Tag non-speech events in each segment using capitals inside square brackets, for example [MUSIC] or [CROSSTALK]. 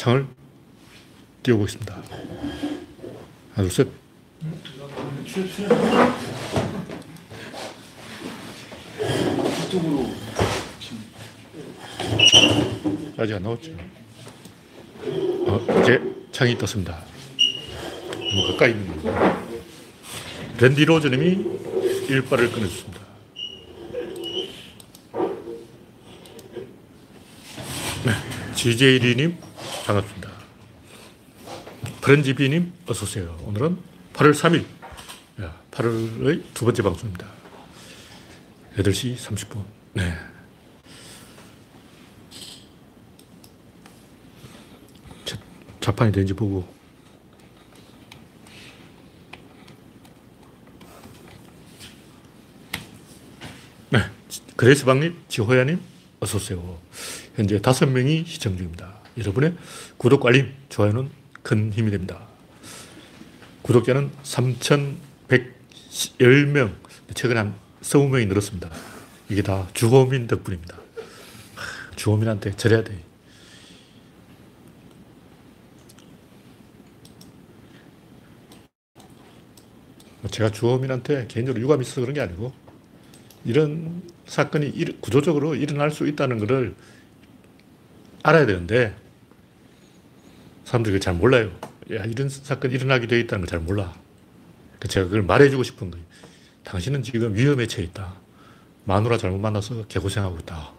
창을 띄워보겠습니다. 하나, 둘, 셋. 아직 안 나왔죠. 어, 이제 창이 떴습니다. 너무 가까이 있는 거. 랜디 로즈님이 일발을 끊어줬습니다. 네, GJD님 반갑습니다. 프렌지비님 어서오세요. 오늘은 8월 3일, 8월의 두 번째 방송입니다. 8시 30분. 네. 자, 자판이 되는지 보고. 네. 그레이스방님, 지호야님, 어서오세요. 현재 다섯 명이 시청 중입니다. 여러분의 구독, 알림, 좋아요는 큰 힘이 됩니다. 구독자는 3,110명, 최근에 한 20명이 늘었습니다. 이게 다 주호민 덕분입니다. 주호민한테 절해야 돼. 뭐 제가 주호민한테 개인적으로 유감이 있어서 그런 게 아니고 이런 사건이 구조적으로 일어날 수 있다는 것을 알아야 되는데 사람들이 잘 몰라요. 야, 이런 사건이 일어나게 되어 있다는 걸 잘 몰라. 제가 그걸 말해주고 싶은 거예요. 당신은 지금 위험에 처해 있다. 마누라 잘못 만나서 개고생하고 있다.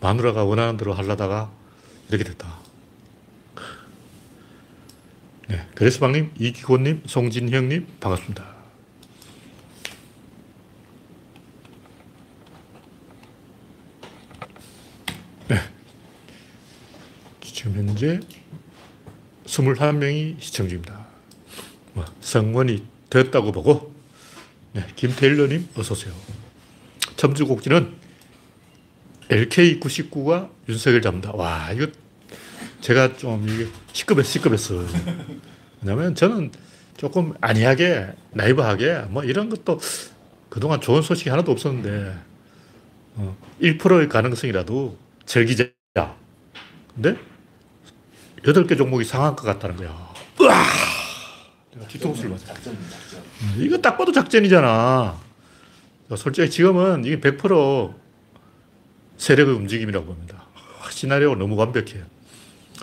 마누라가 원하는 대로 하려다가 이렇게 됐다. 네, 그레스방님, 이기곤님, 송진형님, 반갑습니다. 네. 지금 현재 21명이 시청 중입니다. 뭐, 성원이 되었다고 보고, 네, 김태일러님, 어서오세요. 첨주곡지는 LK99가 윤석열 잡는다. 와, 이거 제가 좀 이게 시급했어, 시급했어. 왜냐면 저는 조금 안이하게, 나이브하게, 뭐 이런 것도 그동안 좋은 소식이 하나도 없었는데, 어, 1%의 가능성이라도 절기자. 근데 8개 종목이 상한가 같다는 거야. 으아! 내가 뒤통수를 맞아. 작전. 이거 딱 봐도 작전이잖아. 솔직히 지금은 이게 100% 세력의 움직임이라고 봅니다. 시나리오가 너무 완벽해요.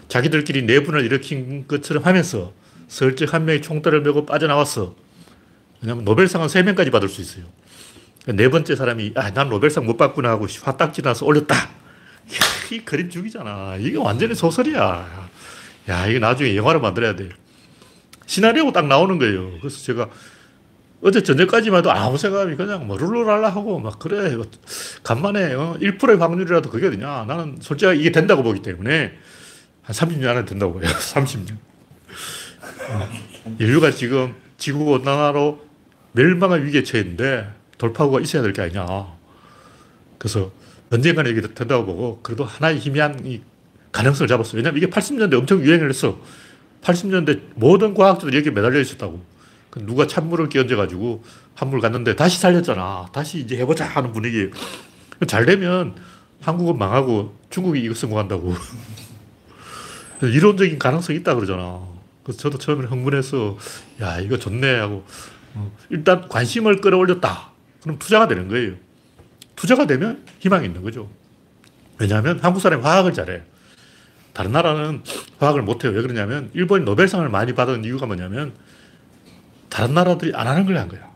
자기들끼리 내분을 일으킨 것처럼 하면서 슬쩍 한 명이 총대를 메고 빠져나왔어. 왜냐면 노벨상은 3명까지 받을 수 있어요. 네 번째 사람이, 아, 난 노벨상 못 받구나 하고 화딱지 나서 올렸다. 이 그림 죽이잖아. 이게 완전히 소설이야. 야, 이거 나중에 영화로 만들어야 돼. 시나리오가 딱 나오는 거예요. 그래서 제가 어제 저녁까지만 해도 아무 생각이 그냥 뭐 룰루랄라 하고 막 그래. 간만에 어, 1%의 확률이라도 그게 되냐. 나는 솔직히 이게 된다고 보기 때문에 한 30년 안에 된다고 봐요. [LAUGHS] 30년. 어, 인류가 지금 지구 온난화로 멸망의 위기에 처했는데 돌파구가 있어야 될 게 아니냐. 그래서 언젠가는 이게 된다고 보고 그래도 하나의 희미한 이 가능성을 잡았어요. 왜냐면 이게 80년대 엄청 유행을 했어. 80년대 모든 과학자들이 여기에 매달려 있었다고. 누가 찬물을 끼얹어가지고 한물 갔는데 다시 살렸잖아. 다시 이제 해보자 하는 분위기. 잘 되면 한국은 망하고 중국이 이거 성공한다고. 이론적인 가능성이 있다 그러잖아. 그래서 저도 처음에 흥분해서 야, 이거 좋네 하고 어, 일단 관심을 끌어올렸다. 그럼 투자가 되는 거예요. 투자가 되면 희망이 있는 거죠. 왜냐하면 한국 사람이 화학을 잘해. 다른 나라는 화학을 못해요. 왜 그러냐면 일본이 노벨상을 많이 받은 이유가 뭐냐면 다른 나라들이 안 하는 걸 한 거야.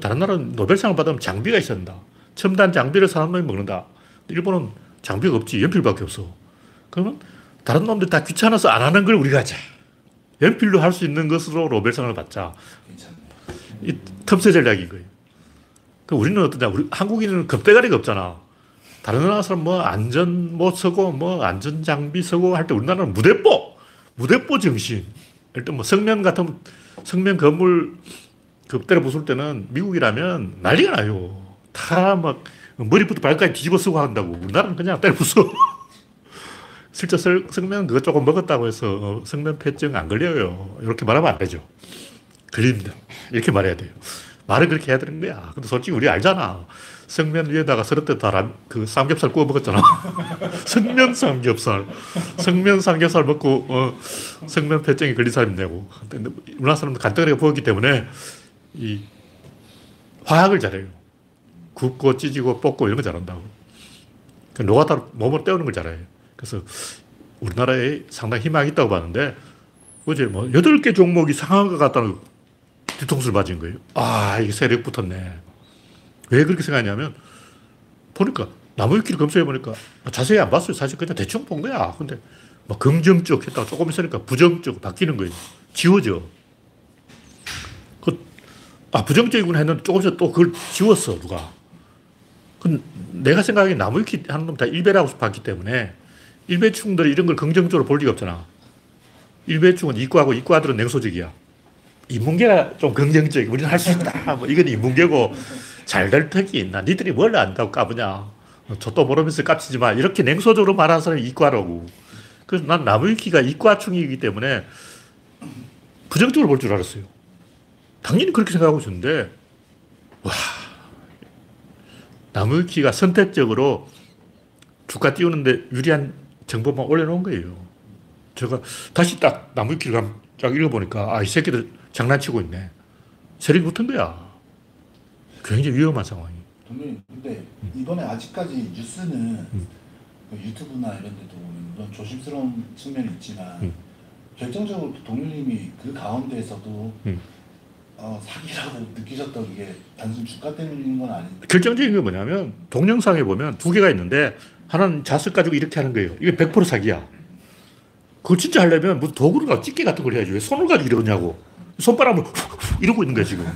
다른 나라는 노벨상을 받으면 장비가 있어야 된다. 첨단 장비를 사는 놈이 먹는다. 일본은 장비가 없지. 연필밖에 없어. 그러면 다른 놈들 다 귀찮아서 안 하는 걸 우리가 하자. 연필로 할 수 있는 것으로 노벨상을 받자. 이 틈새 전략인 거예요. 그 우리는 어떠냐. 우리 한국인은 겁대가리가 없잖아. 다른 나라 사람 뭐 안전 뭐 쓰고 뭐 안전 장비 쓰고 할 때 우리나라는 무대뽀! 무대뽀 정신. 일단 뭐 성면 같은 성면 건물 그 때려 부술 때는 미국이라면 난리가 나요. 다 막 머리부터 발까지 뒤집어 쓰고 한다고. 우리나라는 그냥 때려 부숴. [LAUGHS] 실제 성면 그거 조금 먹었다고 해서 어, 성면 폐증 안 걸려요. 이렇게 말하면 안 되죠. 걸립니다. 이렇게 말해야 돼요. 말을 그렇게 해야 되는 거야. 근데 솔직히 우리 알잖아. 성면 위에다가 서럽게 다그 삼겹살 구워 먹었잖아. [LAUGHS] 성면 삼겹살. 성면 삼겹살 먹고, 어, 성면 폐증이 걸린 사람이 되고. 우리나라 사람들 간단하게 부었기 때문에 이 화학을 잘해요. 굽고 찢고 뽑고 이런 거 잘한다고. 그 노가다 몸을 때우는 걸 잘해요. 그래서 우리나라에 상당히 희망이 있다고 봤는데 어제 뭐 8개 종목이 상한 것 같다는 뒤통수를 맞은 거예요. 아, 이게 세력 붙었네. 왜 그렇게 생각하냐면 보니까 나무위키를 검색해 보니까 자세히 안 봤어요. 사실 그냥 대충 본 거야. 근데 막 긍정적 했다가 조금 있으니까 부정적 바뀌는 거예요. 지워져. 그, 아, 부정적이구나 했는데 조금 있어 또 그걸 지웠어, 누가. 그 내가 생각하기에 나무위키 하는 놈 다 일배라고 봤기 때문에 일배충들이 이런 걸 긍정적으로 볼 리가 없잖아. 일배충은 이과고 이과들은 냉소적이야. 인문계가 좀 긍정적이 우리는 할 수 있다. 뭐 이건 인문계고 잘 될 턱이 있나. 니들이 뭘 안다고 까부냐. 저도 모르면서 깝치지 마. 이렇게 냉소적으로 말하는 사람이 이과라고. 그래서 난 나무위키가 이과충이기 때문에 부정적으로 볼 줄 알았어요. 당연히 그렇게 생각하고 있었는데, 와, 나무위키가 선택적으로 주가 띄우는데 유리한 정보만 올려놓은 거예요. 제가 다시 딱 나무위키를 쫙 읽어보니까, 아, 이 새끼들 장난치고 있네. 세력이 붙은 거야. 굉장히 위험한 상황이. 동님, 근데 이번에 아직까지 뉴스는 음. 그 유튜브나 이런 데도 물론 조심스러운 측면이 있지만 음. 결정적으로 동료님이 그 가운데에서도 음. 어, 사기라고 느끼셨던 게 단순 주가 때문인 건 아닌데 결정적인 게 뭐냐면 동영상에 보면 두 개가 있는데 하나는 자석 가지고 이렇게 하는 거예요. 이게 100% 사기야. 그걸 진짜 하려면 무슨 도구를 가지고 집게 같은 걸 해야지. 왜 손을 가지고 이러냐고. 손바람을 [LAUGHS] 이러고 있는 거야, 지금.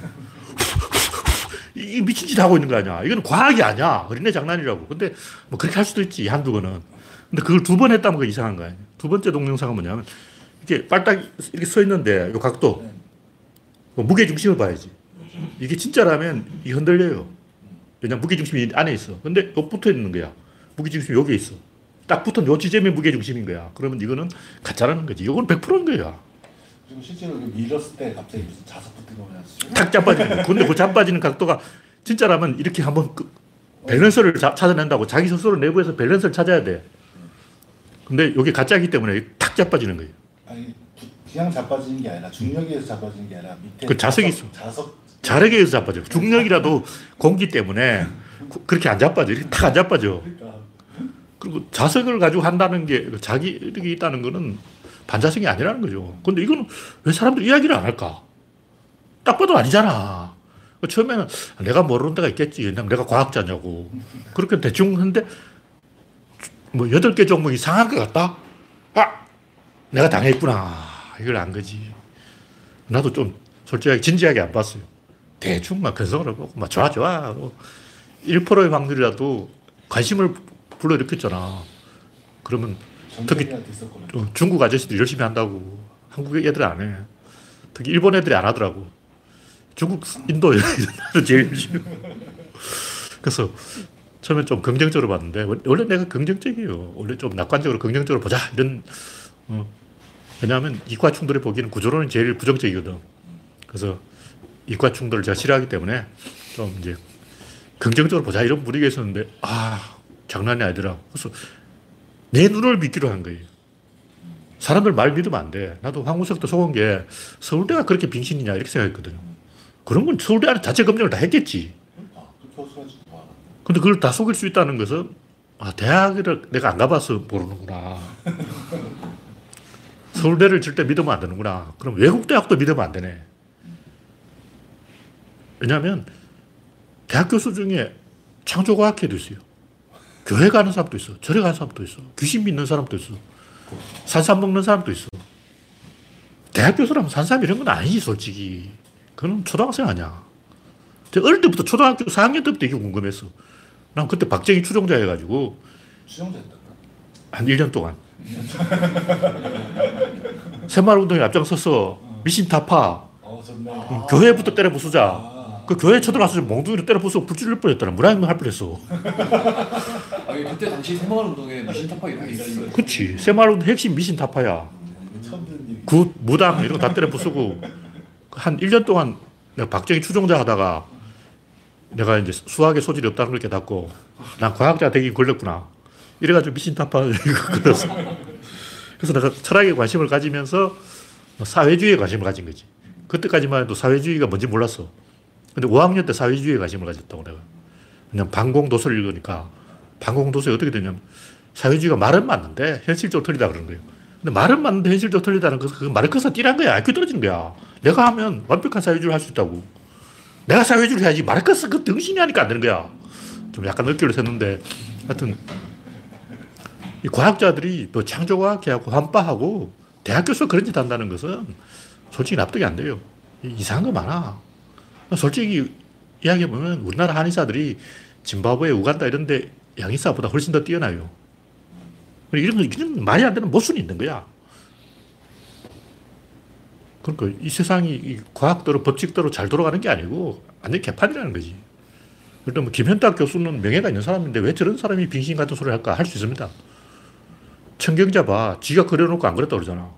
이 미친 짓 하고 있는 거 아니야. 이건 과학이 아니야. 어린애 장난이라고. 근데 뭐 그렇게 할 수도 있지, 한두 번은. 근데 그걸 두 번 했다면 그 이상한 거야. 두 번째 동영상은 뭐냐면 이렇게 빨딱 이렇게 서 있는데 이 각도. 네. 뭐 무게 중심을 봐야지. 이게 진짜라면 이 흔들려요. 왜냐 무게 중심이 안에 있어. 근데 요 붙어 있는 거야. 무게 중심이 여기 있어. 딱 붙은 요 지점이 무게 중심인 거야. 그러면 이거는 가짜라는 거지. 이건 100%인 거야. 그리고 실제로 이렇게 밀었을 때 갑자기 무슨 자석 붙은 거 그냥 쑥탁 자빠지는. 근데 그 자빠지는 각도가 진짜라면 이렇게 한번 그 밸런스를 자- 찾아낸다고 자기 스스로 내부에서 밸런스를 찾아야 돼. 근데 이게 가짜이기 때문에 탁 자빠지는 거예요. 아니 부- 그냥 자빠지는 게 아니라 중력에서 자빠지는 게 아니라 밑에 그 자석이 자석, 자석 자력에 의해서 자빠져. 중력이라도 공기 때문에 그- 그렇게 안 자빠져. 이렇게 탁 안 자빠져. 그러니까 그리고 자석을 가지고 한다는 게 자기력이 있다는 거는 반자성이 아니라는 거죠. 근데 이거는 왜 사람들이 이야기를 안 할까? 딱 봐도 아니잖아. 그 처음에는 내가 모르는 데가 있겠지. 내가 과학자냐고. 그렇게 대충 했는데 뭐 여덟 개 종목이 상한 것 같다? 아! 내가 당했구나. 이걸 안 거지. 나도 좀 솔직하게 진지하게 안 봤어요. 대충 막 근성을 보고 막 좋아 좋아 하고 1%의 확률이라도 관심을 불러일으켰잖아. 그러면 특히 중국 아저씨들 열심히 한다고. 한국 애들 안 해. 특히 일본 애들이 안 하더라고. 중국, 인도 애들은 제일 열심히. 그래서 처음엔 좀 긍정적으로 봤는데, 원- 원래 내가 긍정적이에요. 원래 좀 낙관적으로 긍정적으로 보자. 이런, 어. 왜냐하면 이과 충돌이 보기에는 구조론이 제일 부정적이거든. 그래서 이과 충돌을 제가 싫어하기 때문에 좀 이제 긍정적으로 보자. 이런 분위기가 있었는데, 아, 장난이 아니더라. 그래서 내 눈을 믿기로 한 거예요. 사람들 말 믿으면 안 돼. 나도 황우석도 속은 게 서울대가 그렇게 빙신이냐 이렇게 생각했거든요. 그런 건 서울대 안에 자체 검증을 다 했겠지. 근데 그걸 다 속일 수 있다는 것은 아, 대학을 내가 안 가봐서 모르는구나. [LAUGHS] 서울대를 절대 믿으면 안 되는구나. 그럼 외국 대학도 믿으면 안 되네. 왜냐하면 대학 교수 중에 창조과학회도 있어요. 교회 가는 사람도 있어. 절에 가는 사람도 있어. 귀신 믿는 사람도 있어. 산삼 먹는 사람도 있어. 대학 교수라면 산삼 이런 건 아니지, 솔직히. 그건 초등학생 아니야. 제가 어릴 때부터 초등학교 4학년 때부터 이게 궁금했어. 난 그때 박정희 추종자 해가지고 수영자였다. 한 1년 동안. 새마을운동에 앞장서서 미신 타파, 어 좋네. 음, 교회부터 때려 부수자. 아, 그 교회 쳐들어가서 몽둥이로 때려 부수고 불 지를 뻔했더라. 문화혁명 할 뻔했어. [LAUGHS] 아니 그때 당시 새마을 운동에 미신 타파 이런 게 있었어요. 그치. 새마을 운동 핵심 미신 타파야. 이거 처음 듣는 얘기. 굿, 무당 이런 거 다 때려 부수고 한 1년 동안 내가 박정희 추종자 하다가 내가 이제 수학에 소질이 없다는 걸 깨닫고 난 과학자 되긴 걸렸구나. 이래가지고 미신 타파를 [LAUGHS] 걸었어. 그래서 내가 철학에 관심을 가지면서 사회주의에 관심을 가진 거지. 그때까지만 해도 사회주의가 뭔지 몰랐어. 근데 5학년 때 사회주의에 관심을 가졌다고 내가. 그냥 방공도서를 읽으니까 방공도서에 어떻게 되냐면 사회주의가 말은 맞는데 현실적으로 틀리다 그러는 거예요. 근데 말은 맞는데 현실적으로 틀리다는 것은 그 마르크스가 띠란 거야. IQ 떨어지는 거야. 내가 하면 완벽한 사회주의를 할 수 있다고. 내가 사회주의를 해야지. 마르크스 그 등신이 하니까 안 되는 거야. 좀 약간 느끼를 샜는데 하여튼 이 과학자들이 또 창조과학회하고 환빠하고 대학교에서 그런 짓 한다는 것은 솔직히 납득이 안 돼요. 이상한 거 많아. 솔직히 이야기해보면 우리나라 한의사들이 짐바브웨, 우간다 이런 데 양의사보다 훨씬 더 뛰어나요. 이런 거, 이런 말이 안 되는 모순이 있는 거야. 그러니까 이 세상이 이 과학대로 법칙대로 잘 돌아가는 게 아니고 완전 개판이라는 거지. 그러니까 뭐 김현탁 교수는 명예가 있는 사람인데 왜 저런 사람이 빙신 같은 소리를 할까 할 수 있습니다. 청경자 봐. 지가 그려놓고 안 그랬다 그러잖아.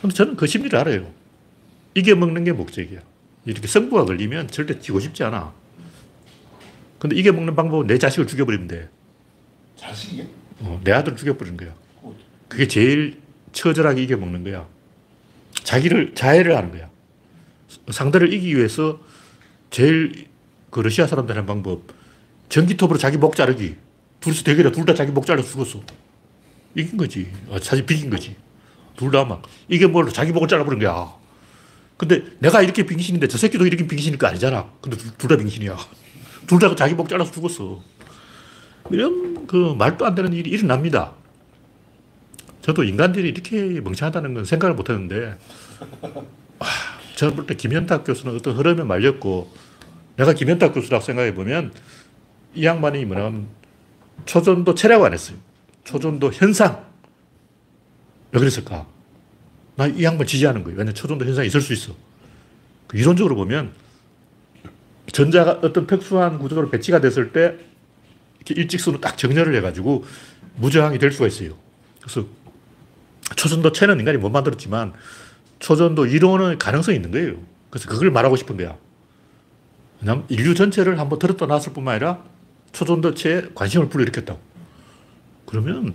근데 저는 그 심리를 알아요. 이게 먹는 게 목적이야. 이렇게 성부가 걸리면 절대 지고 싶지 않아. 근데 이게 먹는 방법은 내 자식을 죽여버리면 돼. 자식이야? 어, 내 아들 죽여버리는 거야. 그게 제일 처절하게 이겨 먹는 거야. 자기를 자해를 하는 거야. 상대를 이기기 위해서 제일 그 러시아 사람들 하는 방법 전기톱으로 자기 목 자르기. 둘이서 대결해 둘 다 자기 목 잘라 죽었어. 이긴 거지. 아, 사실 비긴 거지. 둘 다 막 이게 뭘 자기 목을 잘라버린 거야. 근데 내가 이렇게 빙신인데 저 새끼도 이렇게 빙신일 거 아니잖아. 근데 둘 다 빙신이야. 둘 다 자기 목 잘라서 죽었어. 이런 그 말도 안 되는 일이 일어납니다. 저도 인간들이 이렇게 멍청하다는 건 생각을 못 했는데, 와, 저는 볼때 김현탁 교수는 어떤 흐름에 말렸고, 내가 김현탁 교수라고 생각해 보면, 이 양반이 뭐냐면, 초전도 체라고 안 했어요. 초전도 현상. 왜 그랬을까? 나 이 양반 지지하는 거예요. 왜냐면 초전도 현상이 있을 수 있어. 그 이론적으로 보면, 전자가 어떤 특수한 구조로 배치가 됐을 때, 이렇게 일직선으로 딱 정렬을 해가지고 무저항이 될 수가 있어요. 그래서 초전도 체는 인간이 못 만들었지만 초전도 이론은 가능성이 있는 거예요. 그래서 그걸 말하고 싶은 거야. 왜냐면 인류 전체를 한번 들었다 놨을 뿐만 아니라 초전도 체에 관심을 불러일으켰다고. 그러면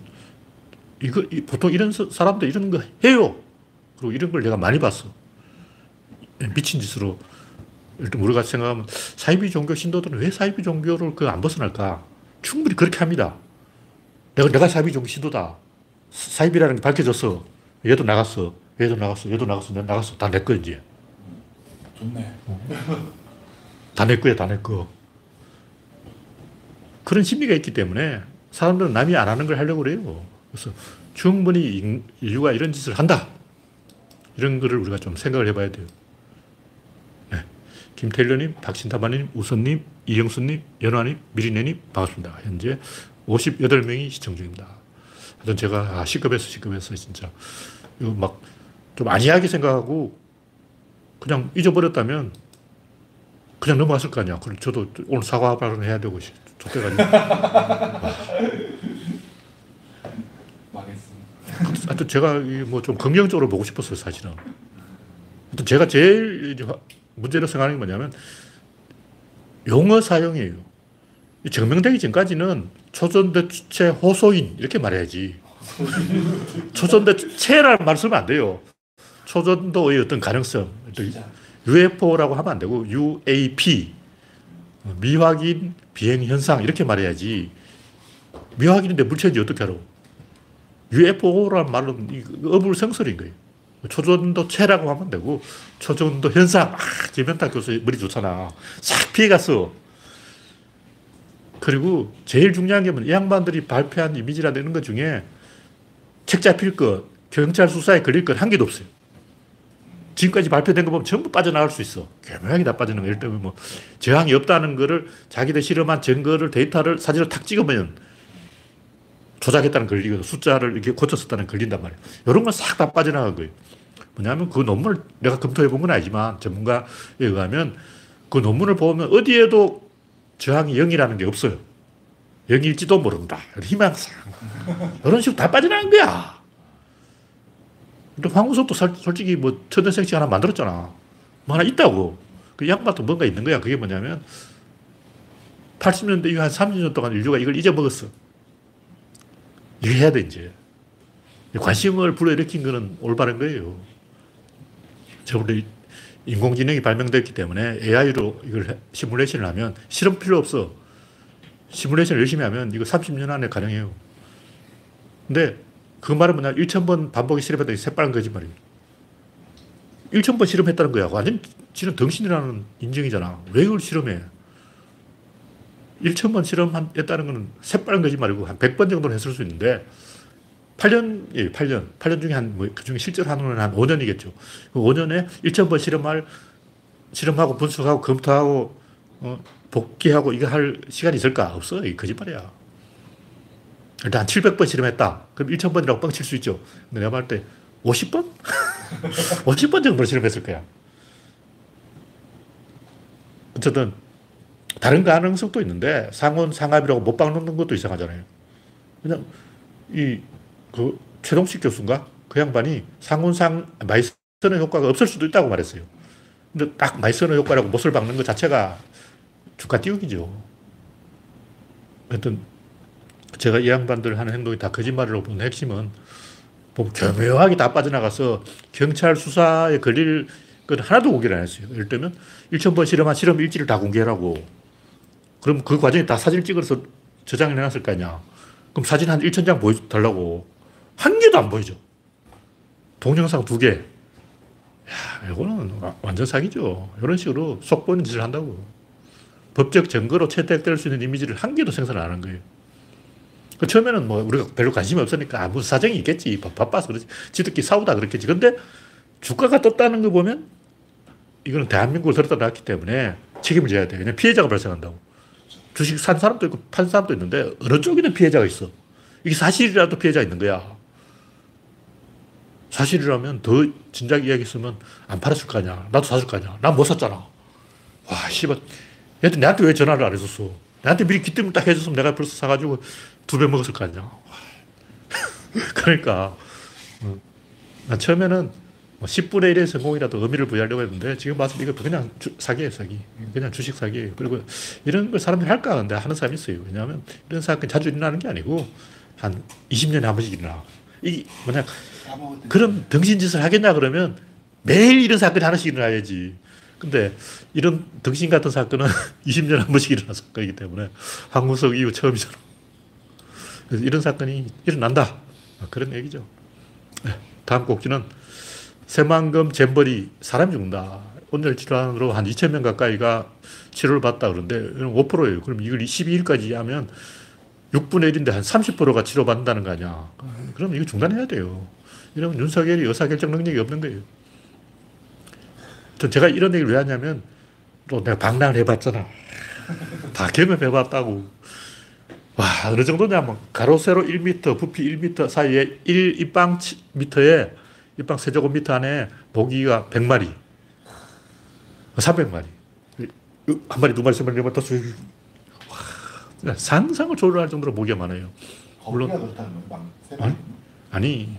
이거 보통 이런 사람들 이런 거 해요. 그리고 이런 걸 내가 많이 봤어. 미친 짓으로 우리가 생각하면 사이비 종교 신도들은 왜 사이비 종교를 그 안 벗어날까? 충분히 그렇게 합니다. 내가 내가 사이비 종교 신도다. 사이비라는 게 밝혀졌어. 얘도 나갔어. 얘도 나갔어. 얘도 나갔어. 내가 나갔어. 다 내 거, 이제. 좋네. 다 내 거야, 다 내 거. 그런 심리가 있기 때문에 사람들은 남이 안 하는 걸 하려고 그래요. 그래서 충분히 인류가 이런 짓을 한다. 이런 거를 우리가 좀 생각을 해봐야 돼요. 네. 김태일러님, 박신타마님, 우선님, 이영수님, 연화님, 미리네님, 반갑습니다. 현재 58명이 시청 중입니다. 하여튼 제가 아, 시급해서 시급해서 진짜 이거 막 좀 안이하게 생각하고 그냥 잊어버렸다면 그냥 넘어갔을 거 아니야. 그럼 저도 오늘 사과 발언 해야 되고 좋대가지고. [LAUGHS] 망했어. 하여튼 제가 뭐 좀 긍정적으로 보고 싶었어요, 사실은. 하여튼 제가 제일 문제로 생각하는 게 뭐냐면 용어 사용이에요. 증명되기 전까지는 초전대체 호소인 이렇게 말해야지. [LAUGHS] 초전대 체라는 말 쓰면 안 돼요. 초전도의 어떤 가능성, UFO라고 하면 안 되고 UAP, 미확인 비행 현상 이렇게 말해야지. 미확인인데 물체인지 어떻게 알아? UFO라는 말은 어불성설인 거예요. 초전도 체라고 하면 되고 초전도 현상, 아, 김현탁 교수 머리 좋잖아. 싹 피해갔어. 그리고 제일 중요한 게 뭐냐. 이 양반들이 발표한 이미지라든 이런 것 중에 책 잡힐 것, 경찰 수사에 걸릴 것 한 개도 없어요. 지금까지 발표된 거 보면 전부 빠져나갈 수 있어. 교묘하게 다 빠져나가. 예를 들면 뭐, 저항이 없다는 거를 자기들 실험한 증거를, 데이터를 사진을 탁 찍으면 조작했다는 걸리거든. 숫자를 이렇게 고쳤었다는 걸린단 말이야. 이런 건 싹 다 빠져나간 거예요. 뭐냐면 그 논문을 내가 검토해 본 건 아니지만 전문가에 의하면 그 논문을 보면 어디에도 저항이 0이라는 게 없어요. 0일지도 모른다. 희망상. 이런 식으로 다 빠져나간 거야. 근데 황우석도 솔직히 뭐 천연생식 하나 만들었잖아. 뭐 하나 있다고. 그 양반도 뭔가 있는 거야. 그게 뭐냐면 80년대 이후 한 30년 동안 인류가 이걸 잊어먹었어. 이거 해야 돼, 이제. 관심을 불러일으킨 거는 올바른 거예요. 저번에 인공지능이 발명됐기 때문에 AI로 이걸 시뮬레이션을 하면 실험 필요 없어. 시뮬레이션을 열심히 하면 이거 30년 안에 가능해요. 근데 그 말은 뭐냐. 1000번 반복이 실험했더니 새빨간 거짓말이에요. 1000번 실험했다는 거야. 완전 지는 덩신이라는 인증이잖아. 왜 이걸 실험해? 1000번 실험했다는 거는 새빨간 거짓말이고 한 100번 정도는 했을 수 있는데 8년, 예, 8년. 8년 중에 한, 뭐, 그 중에 실제로 하는 건한 5년이겠죠. 그 5년에 1000번 실험할, 실험하고 분석하고 검토하고, 어, 복귀하고 이거 할 시간이 있을까? 없어. 이 거짓말이야. 일단 한 700번 실험했다. 그럼 1000번이라고 뻥칠 수 있죠. 근데 내가 말때 50번? 50번 정도 실험했을 거야. 어쨌든, 다른 가능성도 있는데, 상온, 상압이라고 못 박는 것도 이상하잖아요. 그냥, 이, 그, 최동식 교수인가? 그 양반이 상온 상, 마이서너 효과가 없을 수도 있다고 말했어요. 근데 딱 마이서너 효과라고 못을 박는 것 자체가 주가 띄우기죠. 하여튼, 제가 이 양반들 하는 행동이 다 거짓말이라고 보는 핵심은, 교묘하게 다 빠져나가서 경찰 수사에 걸릴 건 하나도 공개를 안 했어요. 예를 들면 1,000번 실험한 실험 일지를 다 공개하라고. 그럼 그 과정에 다 사진을 찍어서 저장을 해놨을 거 아니야. 그럼 사진 한 1,000장 보여달라고. 한 개도 안 보이죠. 동영상 두 개. 야, 이거는 완전 사기죠. 이런 식으로 속 보는 짓을 한다고. 법적 증거로 채택될 수 있는 이미지를 한 개도 생산 안 한 거예요. 그 처음에는 뭐 우리가 별로 관심이 없으니까 아, 무슨 사정이 있겠지. 바빠서 그렇지. 지들끼리 싸우다 그렇겠지. 근데 주가가 떴다는 거 보면 이거는 대한민국을 들었다 놨기 때문에 책임을 져야 돼. 왜냐면 피해자가 발생한다고. 주식 산 사람도 있고 판 사람도 있는데 어느 쪽에는 피해자가 있어. 이게 사실이라도 피해자 있는 거야. 사실이라면 더 진작 이야기 했으면 안 팔았을 거 아니야. 나도 샀을 거 아니야. 난 못 샀잖아. 와, 씨발. 얘한테 내한테 왜 전화를 안 했었어? 나한테 미리 기뜸을 딱 해줬으면 내가 벌써 사가지고 두 배 먹었을 거 아니야. [LAUGHS] 그러니까, 어, 난 처음에는 뭐 10분의 1의 성공이라도 의미를 부여하려고 했는데 지금 봐서 이거 그냥 주, 사기예요, 사기. 그냥 주식 사기예요. 그리고 이런 걸 사람들이 할까? 근데 하는 사람이 있어요. 왜냐하면 이런 사건이 자주 일어나는 게 아니고 한 20년에 한 번씩 일어나. 이게 뭐냐, 그런 덩신짓을 하겠냐 그러면 매일 이런 사건이 하나씩 일어나야지. 근데 이런 덩신 같은 사건은 [LAUGHS] 20년에 한 번씩 일어나는 사건이기 때문에 황구석 이후 처음이잖아. 그래서 이런 사건이 일어난다. 그런 얘기죠. 네, 다음 곡지는 새만금 잼버리 사람이 죽는다. 오늘 질환으로 한 2,000명 가까이가 치료를 받다 그러는데 5%예요. 그럼 이걸 12일까지 하면 6분의 1인데 한 30%가 치료받는다는 거 아니야. 그럼 이거 중단해야 돼요. 이러면 윤석열이 의사결정 능력이 없는 거예요. 전 제가 이런 얘기를 왜 하냐면 또 내가 방랑을 해봤잖아. 다 경험해봤다고. 와, 어느 정도냐면 가로 세로 1m, 부피 1m 사이에 1 입방 미터에 입방 세제곱미터 안에 모기가 100마리, 300마리. 한 마리, 두 마리, 세 마리, 네 마리, 다섯. 상상을 초월할 정도로 모기가 많아요. 물론 아니, 아니,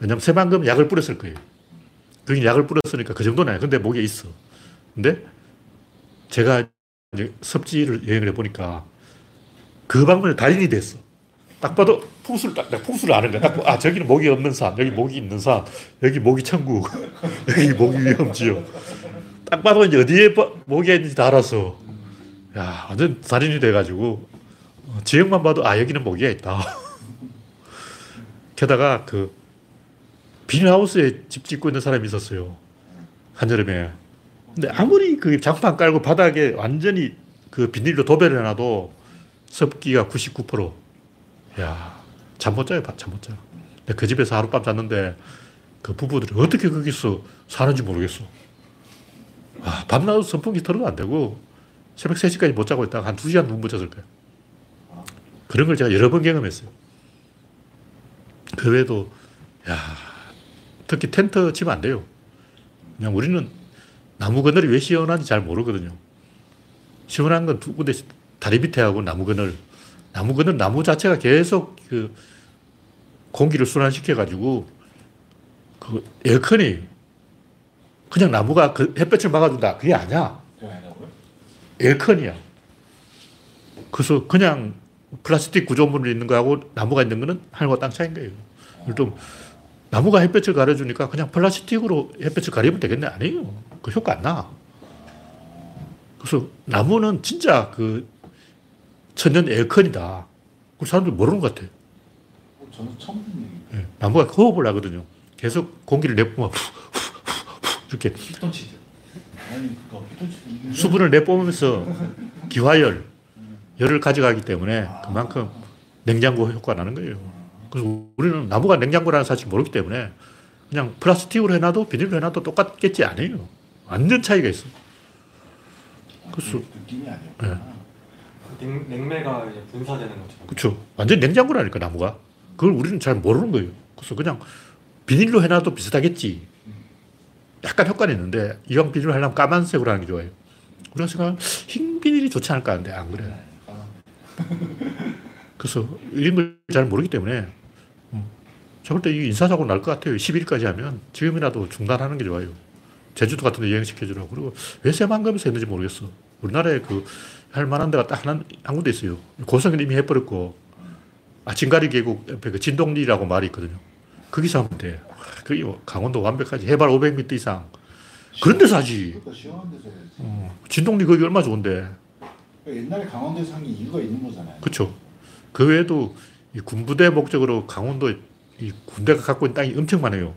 왜냐면 새만금 약을 뿌렸을 거예요. 그게 약을 뿌렸으니까 그 정도는 아니야. 근데 모기가 있어. 근데 제가 이제 섭지를 여행을 해보니까 그 방면에 달인이 됐어. 딱 봐도 풍수를 딱, 딱 풍수를 아는 거야. 딱, 봐. 아, 저기는 목이 없는 산, 여기 목이 있는 산, 여기 목이 천국, [LAUGHS] 여기 목이 위험 지역. 딱 봐도 이제 어디에 목이 있는지 다 알아서. 야, 완전 달인이 돼가지고, 어, 지역만 봐도, 아, 여기는 모기가 있다. [LAUGHS] 게다가 그, 비닐하우스에 집 짓고 있는 사람이 있었어요. 한여름에. 근데 아무리 그 장판 깔고 바닥에 완전히 그 비닐로 도배를 해놔도 습기가 99%. 야, 잠 못 자요, 잠 못 자. 근데 그 집에서 하룻밤 잤는데 그 부부들이 어떻게 거기서 사는지 모르겠어. 아, 밤낮 선풍기 틀어도 안 되고 새벽 3시까지 못 자고 있다가 한 2시간 눈 못 잤을 거야. 그런 걸 제가 여러 번 경험했어요. 그 외에도, 야, 특히 텐트 치면 안 돼요. 그냥 우리는 나무 그늘이 왜 시원한지 잘 모르거든요. 시원한 건 두 군데 다리 밑에 하고 나무 그늘. 나무 그늘 나무 자체가 계속 그 공기를 순환시켜가지고 그 에어컨이 그냥 나무가 그 햇볕을 막아준다. 그게 아니야. 에어컨이야. 그래서 그냥 플라스틱 구조물이 있는 거하고 나무가 있는 거는 하늘과 땅 차이인 거예요. 좀 나무가 햇볕을 가려주니까 그냥 플라스틱으로 햇볕을 가리면 되겠네. 아니에요. 그 효과 안 나. 그래서 나무는 진짜 그 천연 에어컨이다. 그 사람들 모르는 것 같아. 어, 저는 처음 듣는 얘기. 예. 나무가 호흡을 하거든요. 계속 공기를 내뿜어. [LAUGHS] 이렇게 피톤치드. 아니 그거 피톤치드 수분을 내뿜으면서 기화열, 열을 가져가기 때문에 그만큼 냉장고 효과가 나는 거예요. 그래서 우리는 나무가 냉장고라는 사실 모르기 때문에 그냥 플라스틱으로 해놔도 비닐로 해놔도 똑같겠지 아니에요. 완전 차이가 있어. 그래서- 느낌이 아니었구나. 냉, 냉매가 이제 분사되는 것처럼. 그렇죠. 완전 냉장고라니까 나무가. 그걸 우리는 잘 모르는 거예요. 그래서 그냥 비닐로 해놔도 비슷하겠지. 약간 효과는 있는데 이왕 비닐로 하려면 까만색으로 하는 게 좋아요. 우리가 생각하면 흰 비닐이 좋지 않을까 하는데 안 그래. 그래서 이런 걸 잘 모르기 때문에 음, 저볼 때 인사사고 날 것 같아요. 10일까지 하면 지금이라도 중단하는 게 좋아요. 제주도 같은 데 여행시켜주라고. 그리고 왜 새만금에서 했는지 모르겠어. 우리나라에 그 할 만한 데가 딱 하나, 한 군데 있어요. 고성은 이미 해버렸고, 아, 진가리 계곡 옆에 그 진동리라고 말이 있거든요. 거기서 하면 돼. 거기 뭐 강원도 완벽하지. 해발 500m 이상. 그런 데서 하지. 그러니까 시원한 데서 해야지. 어, 진동리 거기 얼마 좋은데. 그러니까 옛날에 강원도에서 한 게 이유가 있는 거잖아요. 그렇죠. 그 외에도 이 군부대 목적으로 강원도 이 군대가 갖고 있는 땅이 엄청 많아요.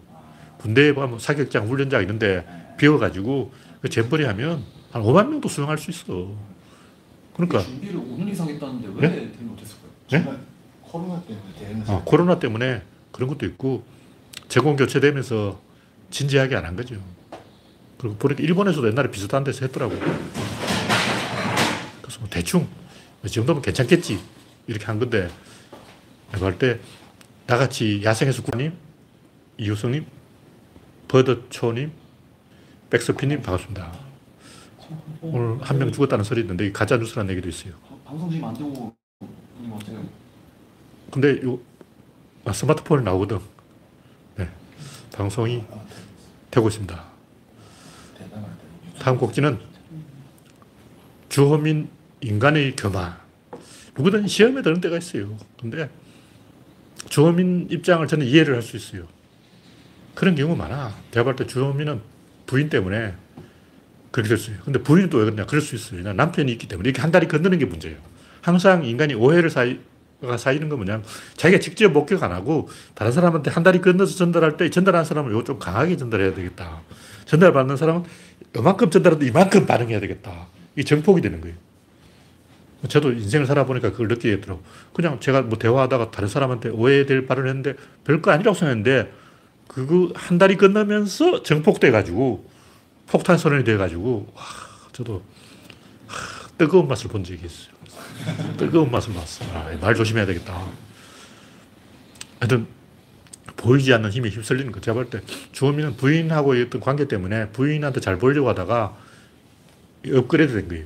군대에 보면 사격장, 훈련장 있는데 비워가지고 그 잼버리 하면 한 5만 명도 수용할 수 있어. 그러니까 준비를 5년 이상 했다는데 왜 네? 못했을까요? 네? 코로나 때문에 대응해서 어, 코로나 때문에 그런 것도 있고 제공 교체되면서 진지하게 안 한 거죠. 그리고 보니까 일본에서도 옛날에 비슷한 데서 했더라고. 그래서 뭐 대충 이 정도면 괜찮겠지 이렇게 한 건데 내가 할때 나같이 야생에서 구님 이효성님 버더초님 백서피님 반갑습니다. 오늘 한 명 죽었다는 소리 있는데 가짜 뉴스라는 얘기도 있어요. 방- 방송 지금 안 되고 근데 요 아, 스마트폰에 나오거든. 네. 방송이 아, 되고 있습니다. 다음 곡지는 주호민 인간의 교만. 누구든 시험에 드는 때가 있어요. 근데 주호민 입장을 저는 이해를 할 수 있어요. 그런 경우 많아. 제가 볼 때 주호민은 부인 때문에 그렇게 됐어요. 근데 부인은 또왜 그러냐. 그럴 수 있어요. 남편이 있기 때문에. 이렇게 한 다리 건너는 게 문제예요. 항상 인간이 오해를 사이, 가 쌓이는 건 뭐냐면 자기가 직접 목격 안 하고 다른 사람한테 한 다리 건너서 전달할 때 전달하는 사람은 이거 좀 강하게 전달해야 되겠다. 전달받는 사람은 이만큼 전달하도 이만큼 반응해야 되겠다. 이 정폭이 되는 거예요. 저도 인생을 살아보니까 그걸 느끼게 되더라고. 그냥 제가 뭐 대화하다가 다른 사람한테 오해될 발언을 했는데 별거 아니라고 생각했는데 그거 한 다리 건너면서 정폭돼가지고 폭탄 선언이 돼가지고 와, 저도 하, 뜨거운 맛을 본 적이 있어요. 뜨거운 맛을 봤어. 아, 말 조심해야 되겠다. 하여튼 보이지 않는 힘에 휩쓸리는 거. 제가 볼 때 주호민은 부인하고의 어떤 관계 때문에 부인한테 잘 보이려고 하다가 업그레이드 된 거예요.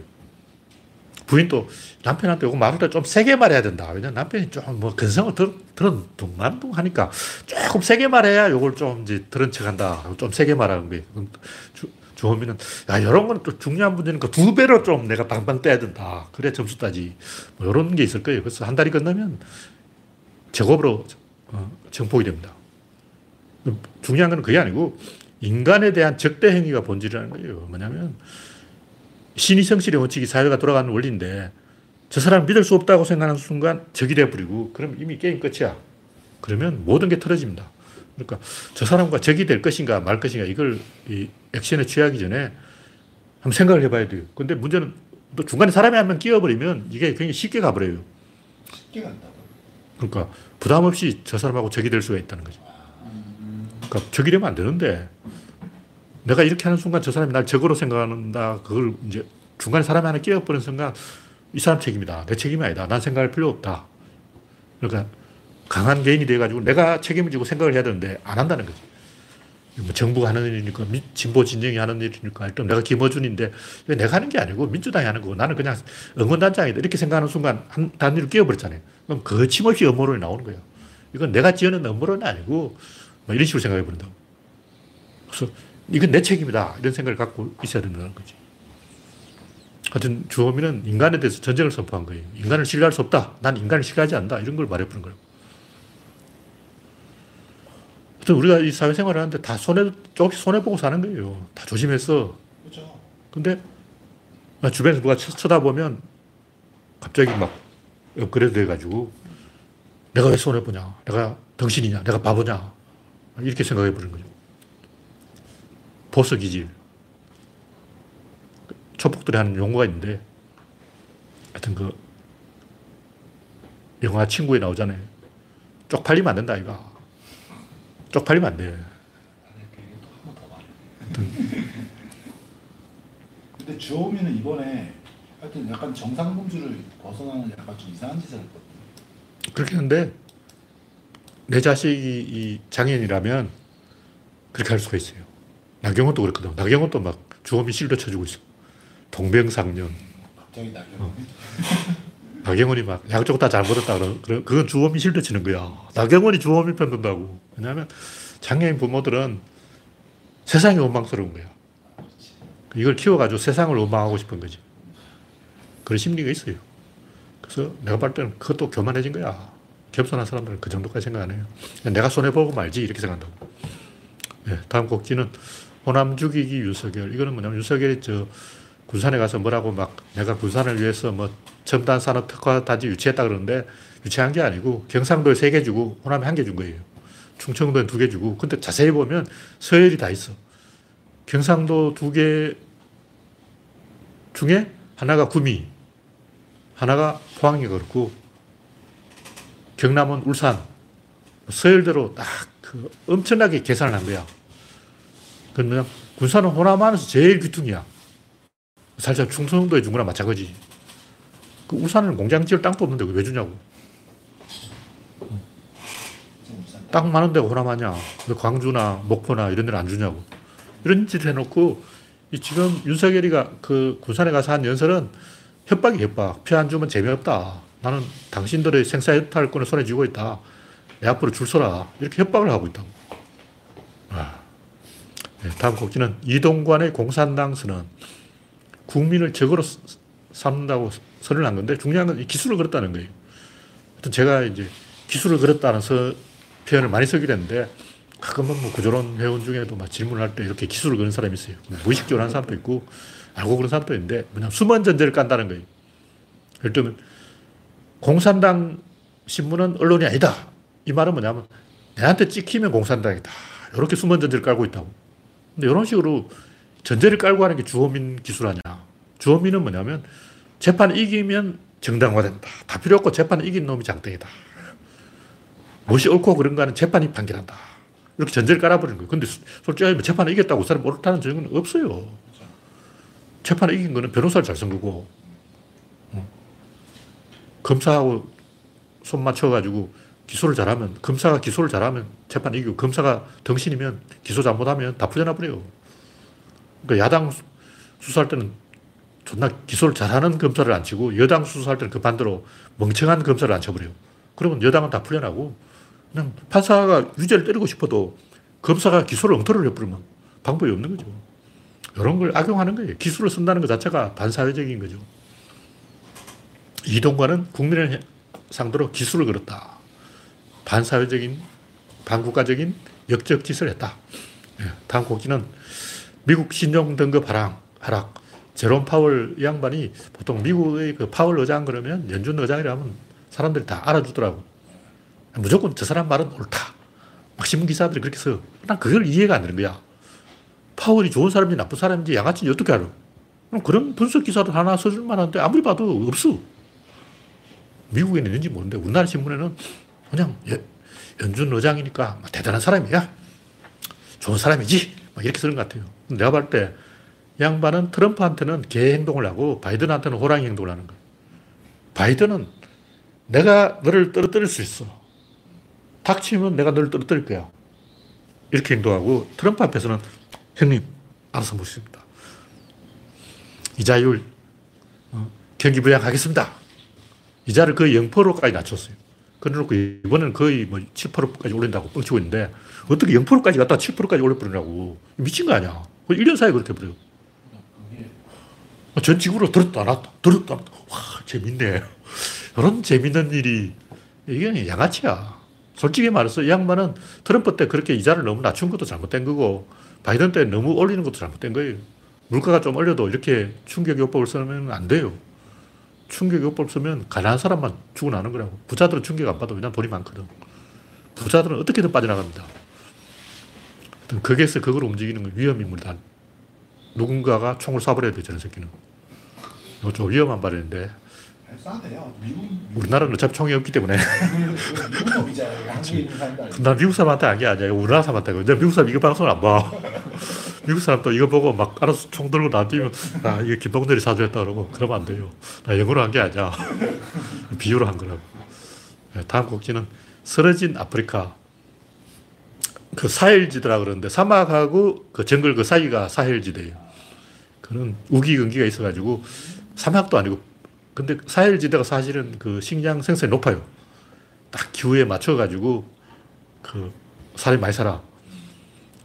부인도 남편한테 이거 말할 때 좀 세게 말해야 된다. 왜냐면 남편이 좀 뭐 근성을 들, 들은 둥만둥 하니까 조금 세게 말해야 이걸 좀 이제 들은 척 한다. 좀 세게 말하는. 그럼 주, 주호민은 야, 이런 건 또 중요한 문제니까 두 배로 좀 내가 빵빵 떼야 된다. 그래 점수 따지. 뭐 이런 게 있을 거예요. 그래서 한 달이 끝나면 제곱으로 어, 정폭이 됩니다. 중요한 건 그게 아니고 인간에 대한 적대 행위가 본질이라는 거예요. 뭐냐면 신의 성실의 원칙이 사회가 돌아가는 원리인데 저 사람 믿을 수 없다고 생각하는 순간 적이 돼버리고 그럼 이미 게임 끝이야. 그러면 모든 게 틀어집니다. 그러니까 저 사람과 적이 될 것인가 말 것인가 이걸 이 액션에 취하기 전에 한번 생각을 해봐야 돼요. 근데 문제는 또 중간에 사람이 한 명 끼어버리면 이게 굉장히 쉽게 가버려요. 쉽게 간다고. 그러니까 부담 없이 저 사람하고 적이 될 수가 있다는 거죠. 그러니까 적이 되면 안 되는데 내가 이렇게 하는 순간 저 사람이 날 적으로 생각한다. 그걸 이제 중간에 사람이 하나 끼어버리는 순간 이 사람 책임이다. 내 책임이 아니다. 난 생각할 필요 없다. 그러니까 강한 개인이 돼가지고 내가 책임을 지고 생각을 해야 되는데 안 한다는 거지. 뭐 정부가 하는 일이니까 미- 진보 진영이 하는 일이니까 일단 내가 김어준인데 왜 내가 하는 게 아니고 민주당이 하는 거고 나는 그냥 응원단장이다 이렇게 생각하는 순간 한 단위로 끼어버렸잖아요. 그럼 거침없이 음모론이 나오는 거예요. 이건 내가 지어낸 음모론이 아니고 뭐 이런 식으로 생각해 버린다고. 그래서 이건 내 책임이다 이런 생각을 갖고 있어야 된다는 거지. 하여튼 주호민은 인간에 대해서 전쟁을 선포한 거예요. 인간을 신뢰할 수 없다. 난 인간을 신뢰하지 않는다. 이런 걸 말해보는 거예요. 하여튼 우리가 이 사회생활을 하는데 다 손해, 조금씩 손해보고 사는 거예요. 다 조심해서. 그렇죠. 근데 주변에서 누가 쳐- 쳐다보면 갑자기 막 업그레이드 돼가지고 내가 왜 손해보냐. 내가 덩신이냐. 내가 바보냐. 이렇게 생각해 버리는 거죠. 보스 기질. 초폭들이 하는 용어가 있는데 하여튼 그 영화 친구에 나오잖아요. 쪽팔리면 안 된다, 이거. 쪽팔리면 안 돼. 근데 주호민은 이번에 하여튼 약간 정상 범주를 벗어나는 약간 좀 이상한 짓을 했거든요. 그렇게 하는데 내 자식이 이 장애인이라면 그렇게 할 수가 있어요. 나경원도 그렇거든. 나경원도 막 주호민 실드 쳐주고 있어. 동병상련. 갑자기 나경원. 어. [LAUGHS] 나경원이 막 양쪽 다 잘못했다 그러 그건 주호민 실드 치는 거야. 나경원이 주호민 편 든다고. 왜냐하면 장애인 부모들은 세상이 원망스러운 거야. 이걸 키워가지고 세상을 원망하고 싶은 거지. 그런 심리가 있어요. 그래서 내가 볼 때는 그것도 교만해진 거야. 겸손한 사람들은 그 정도까지 생각 안 해요. 내가 손해보고 말지 이렇게 생각한다고. 예, 다음 곡지는 호남 죽이기 윤석열. 이거는 뭐냐면 윤석열이 저 군산에 가서 뭐라고 막 내가 군산을 위해서 뭐 첨단 산업 특화 단지 유치했다 그러는데 유치한 게 아니고 경상도에 세 개 주고 호남에 한 개 준 거예요. 충청도에 두 개 주고. 근데 자세히 보면 서열이 다 있어. 경상도 두 개 중에 하나가 구미, 하나가 포항이 그렇고 경남은 울산, 서열대로 딱 그 엄청나게 계산을 한 거야. 그러면 군산은 호남 안에서 제일 귀퉁이야. 살짝 충청도에 준 거랑 마찬가지. 그 울산은 공장 지을 땅도 없는데 왜 주냐고. 땅 많은 데가 호남 아니야. 왜 광주나 목포나 이런 데는 안 주냐고. 이런 짓 해놓고 이 지금 윤석열이가 그 군산에 가서 한 연설은 협박이 협박. 표 안 주면 재미없다. 나는 당신들의 생사이탈권을 손에 쥐고 있다. 내 앞으로 줄 서라. 이렇게 협박을 하고 있다고. 아. 네, 다음 곡지는 이동관의 공산당 선언. 국민을 적으로 스- 삼는다고 선언을 한 건데 중요한 건이 기술을 걸었다는 거예요. 하여튼 제가 이제 기술을 걸었다는 서, 표현을 많이 쓰기로 했는데 가끔은 뭐 구조론 회원 중에도 막 질문할 때 이렇게 기술을 그런 사람이 있어요. 뭐 무의식적으로 하는 사람도 있고 알고 그런 사람도 있는데 뭐냐면 수만 전제를 깐다는 거예요. 예를 들면 공산당 신문은 언론이 아니다. 이 말은 뭐냐면 내한테 찍히면 공산당이다. 이렇게 수만 전제를 깔고 있다고. 근데 이런 식으로 전제를 깔고 하는 게 주호민 기술 아니야. 주호민은 뭐냐면 재판 이기면 정당화된다. 다 필요 없고 재판 이긴 놈이 장땡이다. 무엇이 옳고 그런가는 재판이 판결한다. 이렇게 전제를 깔아버리는 거예요. 근데 솔직히 뭐 재판을 이겼다고 그 사람이 옳다는 증거는 없어요. 재판을 이긴 거는 변호사를 잘 쓴 거고, 어. 검사하고 손 맞춰가지고 기소를 잘하면, 검사가 기소를 잘하면 재판 이기고, 검사가 덩신이면 기소 잘못하면 다 풀려나버려요. 그러니까 야당 수- 수사할 때는 존나 기소를 잘하는 검사를 안 치고, 여당 수사할 때는 그 반대로 멍청한 검사를 안 쳐버려요. 그러면 여당은 다 풀려나고, 그냥 판사가 유죄를 때리고 싶어도 검사가 기소를 엉터리를 해버리면 방법이 없는 거죠. 이런 걸 악용하는 거예요. 기술을 쓴다는 것 자체가 반사회적인 거죠. 이동관은 국민을 상대로 기술을 걸었다. 반사회적인, 반국가적인 역적 짓을 했다. 예, 다음 곡지는 미국 신용 등급 하락, 하락. 제롬 파월 이 양반이 보통 미국의 그 파월 의장 그러면 연준 의장이라면 사람들이 다 알아주더라고. 무조건 저 사람 말은 옳다. 막 신문 기사들이 그렇게 써. 난 그걸 이해가 안 되는 거야. 파월이 좋은 사람인지 나쁜 사람인지 양아치인지 어떻게 알아? 그럼 그런 분석 기사를 하나 써줄 만한데 아무리 봐도 없어. 미국에는 있는지 모르는데 우리나라 신문에는 그냥 예, 연준 의장이니까 막 대단한 사람이야. 좋은 사람이지. 막 이렇게 쓰는 것 같아요. 내가 볼 때 양반은 트럼프한테는 개 행동을 하고 바이든한테는 호랑이 행동을 하는 거야. 바이든은 내가 너를 떨어뜨릴 수 있어. 닥치면 내가 너를 떨어뜨릴 거야. 이렇게 행동하고 트럼프 앞에서는 형님, 알아서 보십니다. 이자율, 어, 경기 부양하겠습니다. 이자를 거의 0%까지 낮췄어요. 그래놓고 이번에는 거의 뭐 7%까지 올린다고 뻥치고 있는데 어떻게 0%까지 갔다 7%까지 올려버리냐고. 미친 거 아니야. 1년 사이에 그렇게 해버려요. 그게 전 지구로 들었다 놨다 들었다 놨다. 와 재밌네. 이런 재밌는 일이 이게 양아치야. 솔직히 말해서 이 양반은 트럼프 때 그렇게 이자를 너무 낮춘 것도 잘못된 거고 바이든 때 너무 올리는 것도 잘못된 거예요. 물가가 좀 올려도 이렇게 충격요법을 쓰면 안 돼요. 충격요법을 쓰면 가난한 사람만 죽어나는 거라고. 부자들은 충격 안 받아. 왜냐면 돈이 많거든. 부자들은 어떻게든 빠져나갑니다. 거기에서 그걸 움직이는 건 위험인물이다. 누군가가 총을 쏴버려야 돼, 저런 새끼는. 이거 좀 위험한. 미국 우리나라는 어차피 총이 없기 때문에. 난 미국 사람한테 한 게 아니야. 우리나라 사람한테. 내가 미국 사람 이거 방송을 안 봐. [LAUGHS] 미국 사람도 이거 보고 막 알아서 총 들고 나뛰면, 아, 이거 김동렬이 사주했다 그러고, 그러면 안 돼요. 나 영어로 한 게 아니야. [LAUGHS] 비유로 한 거라고. 네, 다음 곡지는 쓰러진 아프리카. 그 사헬지대라 그러는데 사막하고 그 정글 그 사이가 사헬지대예요. 그런 우기근기가 있어가지고 사막도 아니고 근데 사헬지대가 사실은 그 식량 생산이 높아요. 딱 기후에 맞춰가지고 그 사람이 많이 살아.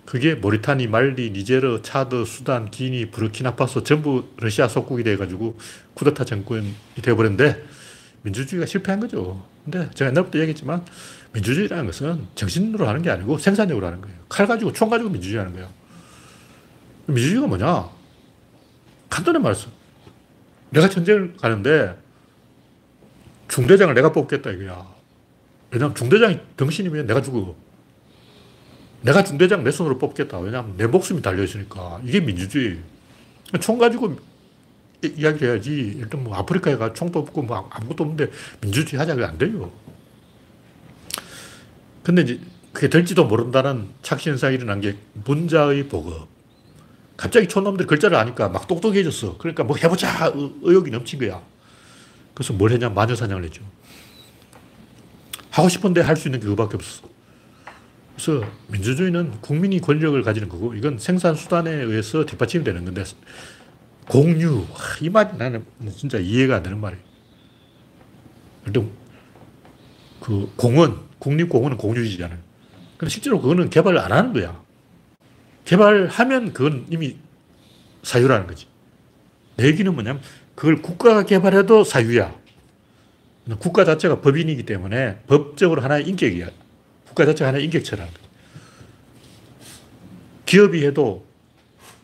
그게 모리타니, 말리, 니제르, 차드, 수단, 기니, 부르키나파소 전부 러시아 속국이 돼가지고 쿠데타 정권이 돼버렸는데 민주주의가 실패한 거죠. 근데 제가 옛날부터 얘기했지만 민주주의라는 것은 정신으로 하는 게 아니고 생산력으로 하는 거예요. 칼 가지고 총 가지고 민주주의 하는 거예요. 민주주의가 뭐냐? 간단히 말해서 내가 전쟁을 가는데 중대장을 내가 뽑겠다 이거야. 왜냐하면 중대장이 병신이면 내가 죽어. 내가 중대장 내 손으로 뽑겠다. 왜냐하면 내 목숨이 달려있으니까. 이게 민주주의. 총 가지고 이- 이야기를 해야지. 일단 뭐 아프리카에 가 총도 없고 뭐 아무것도 없는데 민주주의 하자가 안 돼요. 근데 이제 그게 될지도 모른다는 착신상이 일어난 게 문자의 보급. 갑자기 촌놈들이 글자를 아니까 막 똑똑해졌어. 그러니까 뭐 해보자 의- 의욕이 넘친 거야. 그래서 뭘 했냐 마녀 사냥을 했죠. 하고 싶은데 할 수 있는 게 그거밖에 없어. 그래서 민주주의는 국민이 권력을 가지는 거고 이건 생산 수단에 의해서 뒷받침되는 건데 공유 와, 이 말이 나는 진짜 이해가 안 되는 말이에요. 일단 그 공원 국립공원은 공유지잖아요. 근데 실제로 그거는 개발을 안 하는 거야. 개발하면 그건 이미 사유라는 거지. 내 얘기는 뭐냐면 그걸 국가가 개발해도 사유야. 국가 자체가 법인이기 때문에 법적으로 하나의 인격이야. 국가 자체가 하나의 인격체라는. 기업이 해도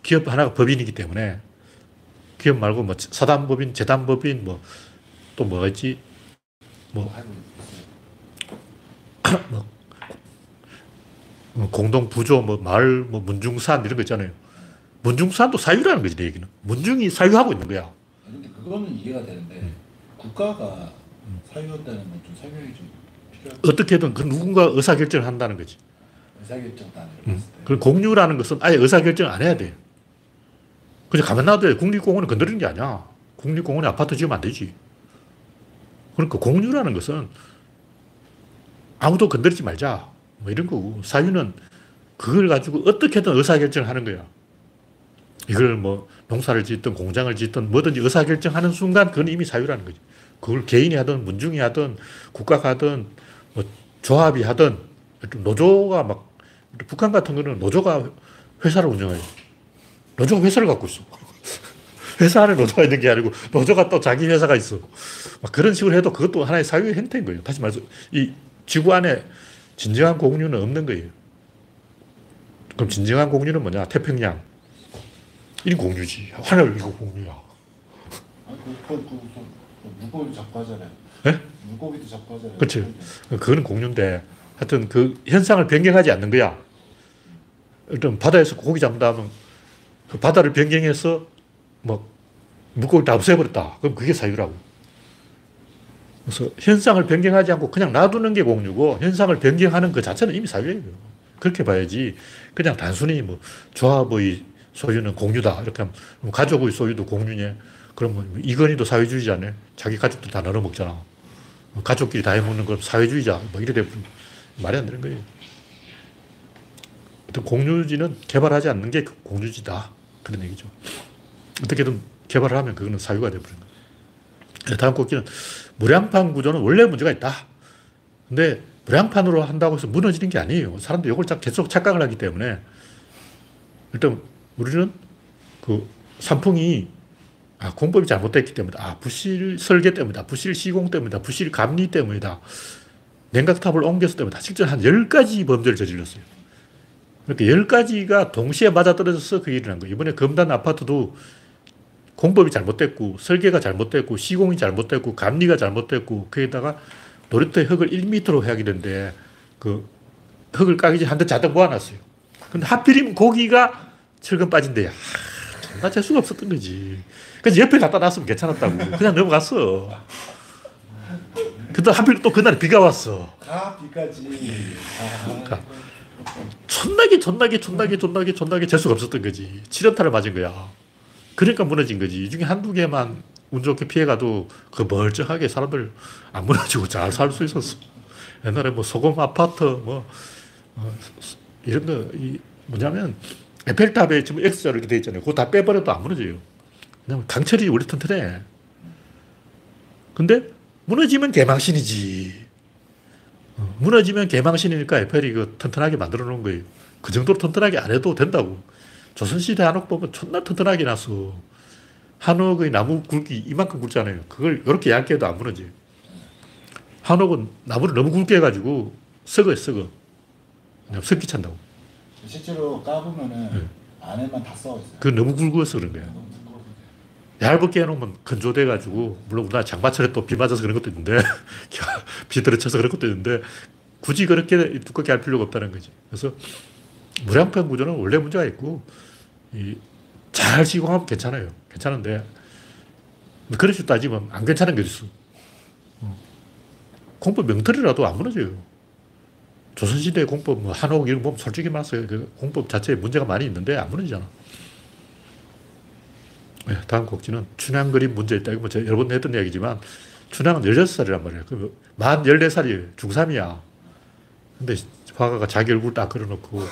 기업 하나가 법인이기 때문에 기업 말고 뭐 사단법인, 재단법인 뭐 또 뭐가 있지? 뭐. [CLEARS THROAT] 뭐 공동 부조, 뭐 마을, 뭐 문중산 이런 거 있잖아요. 문중산도 사유라는 거지, 내 얘기는. 문중이 사유하고 있는 거야. 근데 그거는 이해가 되는데 국가가 사유한다는 건 좀 설명이 좀 필요할 어떻게든 그 누군가 의사결정을 한다는 거지. 의사결정도 안 음. 그리고 공유라는 것은 아예 의사결정을 안 해야 돼. 그냥 가만 놔둬야 돼. 국립공원을 건드리는 게 아니야. 국립공원에 아파트 지으면 안 되지. 그러니까 공유라는 것은 아무도 건드리지 말자. 뭐 이런 거고. 사유는 그걸 가지고 어떻게든 의사결정을 하는 거야. 이걸 뭐 농사를 짓든 공장을 짓든 뭐든지 의사결정하는 순간 그건 이미 사유라는 거지. 그걸 개인이 하든 문중이 하든 국가가 하든 뭐 조합이 하든 좀 노조가 막 북한 같은 거는 노조가 회사를 운영해요. 노조가 회사를 갖고 있어. [LAUGHS] 회사 안에 노조가 있는 게 아니고 노조가 또 자기 회사가 있어. 막 그런 식으로 해도 그것도 하나의 사유의 행태인 거예요. 다시 말해서 이 지구 안에 진정한 공유는 없는 거예요. 그럼 진정한 공유는 뭐냐? 태평양. 이 공유지. 하늘 이거 공유야. 아니, 그, 그, 그, 그, 그 물고기도 잡고 하잖아요. 예? 물고기도 잡고 하잖아요. 그치. 그거는 공유인데 하여튼 그 현상을 변경하지 않는 거야. 일단 바다에서 고기 잡는다 하면 그 바다를 변경해서 뭐 물고기 다 없애버렸다. 그럼 그게 사유라고. 그래서 현상을 변경하지 않고 그냥 놔두는 게 공유고 현상을 변경하는 그 자체는 이미 사유예요. 그렇게 봐야지 그냥 단순히 뭐 조합의 소유는 공유다. 이렇게 하면 그럼 가족의 소유도 공유냐. 그러면 이건희도 사회주의자네. 자기 가족들 다 나눠 먹잖아. 가족끼리 다 해먹는 건 사회주의자. 뭐 이래 되면 말이 안 되는 거예요. 공유지는 개발하지 않는 게 공유지다. 그런 얘기죠. 어떻게든 개발을 하면 그거는 사유가 되어버린 거예요. 다음 곡기는 무량판 구조는 원래 문제가 있다. 근데 무량판으로 한다고 해서 무너지는 게 아니에요. 사람들이 이걸 계속 착각을 하기 때문에 일단 우리는 그 산풍이 아, 공법이 잘못됐기 때문이다. 아, 부실 설계 때문이다. 부실 시공 때문이다. 부실 감리 때문이다. 냉각탑을 옮겼을 때문이다. 실제로 한 10가지 범죄를 저질렀어요. 그러니까 10가지가 동시에 맞아떨어져서 그 일이 난 거예요. 이번에 검단 아파트도 공법이 잘못됐고, 설계가 잘못됐고, 시공이 잘못됐고, 감리가 잘못됐고, 거기다가 놀이터 흙을 1m로 해야 되는데, 그 흙을 까기 전에 한대 자덕 모아놨어요. 근데 하필이면 고기가 철근 빠진대요. 나 재수가 없었던 거지. 그래서 옆에 갖다 놨으면 괜찮았다고. 그냥 넘어갔어. 근데 하필 또 그날 비가 왔어. 다 비까지. 아, 그러니까 존나게 존나게 존나게 존나게 존나게 재수가 없었던 거지. 7연타를 맞은 거야. 그러니까 무너진 거지. 이 중에 한두 개만 운 좋게 피해가도 그 멀쩡하게 사람들 안 무너지고 잘 살 수 있었어. 옛날에 뭐 소금 아파트 뭐 어, 이런 거 이 뭐냐면 에펠탑에 지금 X자로 이렇게 돼 있잖아요. 그거 다 빼버려도 안 무너져요. 왜냐면 강철이 원래 튼튼해. 근데 무너지면 개망신이지. 어, 무너지면 개망신이니까 에펠이 그 튼튼하게 만들어 놓은 거예요. 그 정도로 튼튼하게 안 해도 된다고. 조선시대 한옥 보면 존나 튼튼하게 놨어. 한옥의 나무 굵기 이만큼 굵잖아요. 그걸 이렇게 얇게 해도 안 무너져요. 한옥은 나무를 너무 굵게 해가지고 썩어요, 썩어. 그냥 습기 찬다고. 실제로 까보면은 네. 안에만 다 썩어 있어요. 그 너무 굵어서 그런 거야. 얇게 해놓으면 건조돼가지고, 물론 우리나라 장마철에 또 비 맞아서 그런 것도 있는데, [LAUGHS] 비 들어쳐서 그런 것도 있는데, 굳이 그렇게 두껍게 할 필요가 없다는 거지. 그래서 무량평 구조는 원래 문제가 있고, 이, 잘 시공하면 괜찮아요. 괜찮은데, 식으로 따지면 안 괜찮은 게 있어. 어. 공법 명털이라도 안 무너져요. 조선시대 공법, 뭐 한옥 이런 거 보면 솔직히 말해서 그 공법 자체에 문제가 많이 있는데 안 무너지잖아. 네, 다음 곡지는 춘향 그림 문제 있다. 이거 뭐 제가 여러 번 했던 이야기지만 춘향은 16살이란 말이에요. 그만 14살이에요. 중3이야. 근데 화가가 자기 얼굴 딱 그려놓고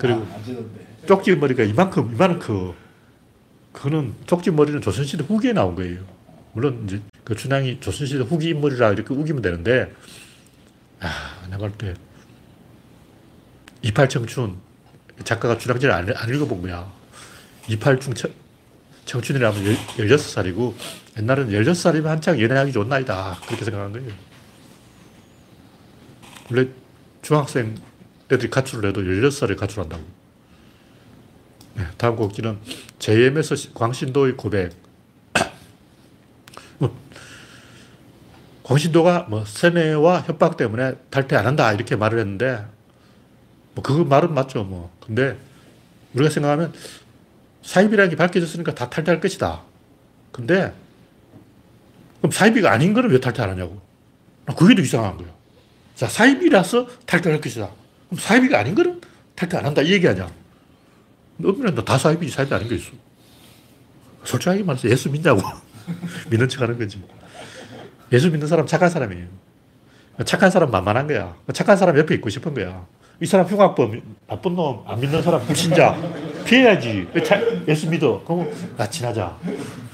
그리고. 쪽지 머리가 이만큼, 이만큼. 그거는 쪽지 머리는 조선시대 후기에 나온 거예요. 물론 이제 그 춘향이 조선시대 후기 인물이라 이렇게 우기면 되는데, 아, 내가 볼 때, 28청춘, 작가가 춘향지를 안, 안 읽어본 거야. 28중 청, 청춘이라면 16살이고, 옛날에는 16살이면 한창 연애하기 좋은 나이다. 그렇게 생각한 거예요. 원래 중학생 애들이 가출을 해도 16살에 가출한다고. 네, 다음 곡지는 JM에서 광신도의 고백. 뭐, 광신도가 뭐 세뇌와 협박 때문에 탈퇴 안 한다 이렇게 말을 했는데 뭐그 말은 맞죠 뭐. 근데 우리가 생각하면 사입이라는 게 밝혀졌으니까 다 탈퇴할 것이다. 근데 그럼 사입이가 아닌 거는 왜 탈퇴 안 하냐고. 아, 그게 더 이상한 거야. 자, 사입이라서 탈퇴할 것이다. 그럼 사입이가 아닌 거는 탈퇴 안 한다 이 얘기 아니야. 엄밀히 다 사입이지 사입이 아닌 게 있어. 솔직하게 말해서 예수 믿냐고. [LAUGHS] 믿는 척 하는 거지. 예수 믿는 사람 착한 사람이에요. 착한 사람 만만한 거야. 착한 사람 옆에 있고 싶은 거야. 이 사람 흉악범, 나쁜 놈, 안 믿는 사람, 불신자. 피해야지. 예수 믿어. 그럼 나 친하자.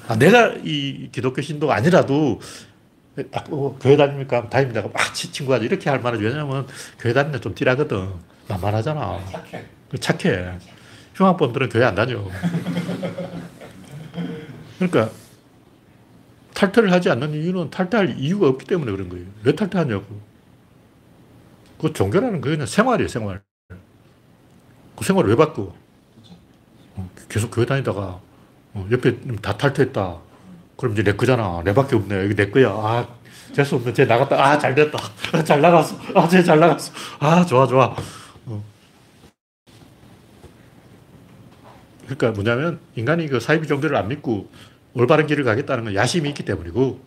아, 내가 이 기독교 신도가 아니라도 딱 어, 교회 다닙니까? 다닙니다. 막 치- 친구하자. 이렇게 할 만하지. 왜냐면 교회 다니는 좀 띠라거든. 만만하잖아. 착해. 착해. 흉악범들은 교회 안 다녀. 그러니까 탈퇴를 하지 않는 이유는 탈퇴할 이유가 없기 때문에 그런 거예요. 왜 탈퇴하냐고. 그 종교라는 거 그냥 생활이에요, 생활. 그 생활을 왜 바꿔? 어, 계속 교회 다니다가 어, 옆에 다 탈퇴했다. 그럼 이제 내 거잖아. 내 밖에 없네. 여기 내 거야. 아, 재수 없네. 쟤 나갔다. 아, 잘 됐다. 아, 잘 나갔어. 아, 쟤 잘 나갔어. 아, 좋아, 좋아. 어. 그러니까 뭐냐면 인간이 그 사이비 종교를 안 믿고 올바른 길을 가겠다는 건 야심이 있기 때문이고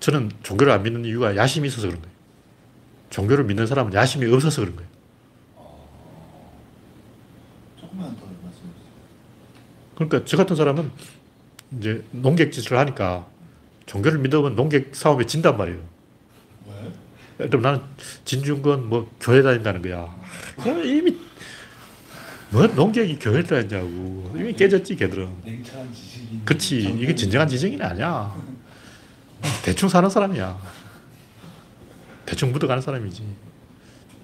저는 종교를 안 믿는 이유가 야심이 있어서 그런 거예요. 종교를 믿는 사람은 야심이 없어서 그런 거예요. 조금만 더 말씀해 주세요. 그러니까 저 같은 사람은 이제 농객 짓을 하니까 종교를 믿으면 농객 싸움에 진단 말이에요. 왜? 들면 나는 진중권 뭐 교회 다닌다는 거야. 그러면 이미 뭐 농객이 교회를 다녔냐고. 이미 깨졌지 걔들은. 지식인. 그치. 이게 진정한 지성인이 아니야. 대충 사는 사람이야. 대충 묻어가는 사람이지.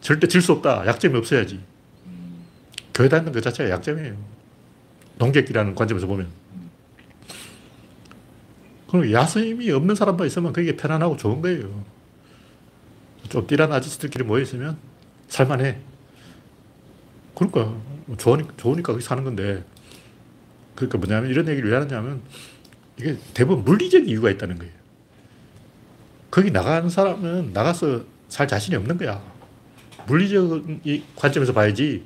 절대 질 수 없다. 약점이 없어야지. 교회 다니는 것 자체가 약점이에요. 농객이라는 관점에서 보면. 그럼 야심이 없는 사람만 있으면 그게 편안하고 좋은 거예요. 좀 띠란 아저씨들끼리 모여있으면 살만해. 그러니까, 뭐 좋으니까, 좋으니까 거기 사는 건데. 그러니까 뭐냐면 이런 얘기를 왜 하느냐면 이게 대부분 물리적 이유가 있다는 거예요. 거기 나가는 사람은 나가서 살 자신이 없는 거야. 물리적 이 관점에서 봐야지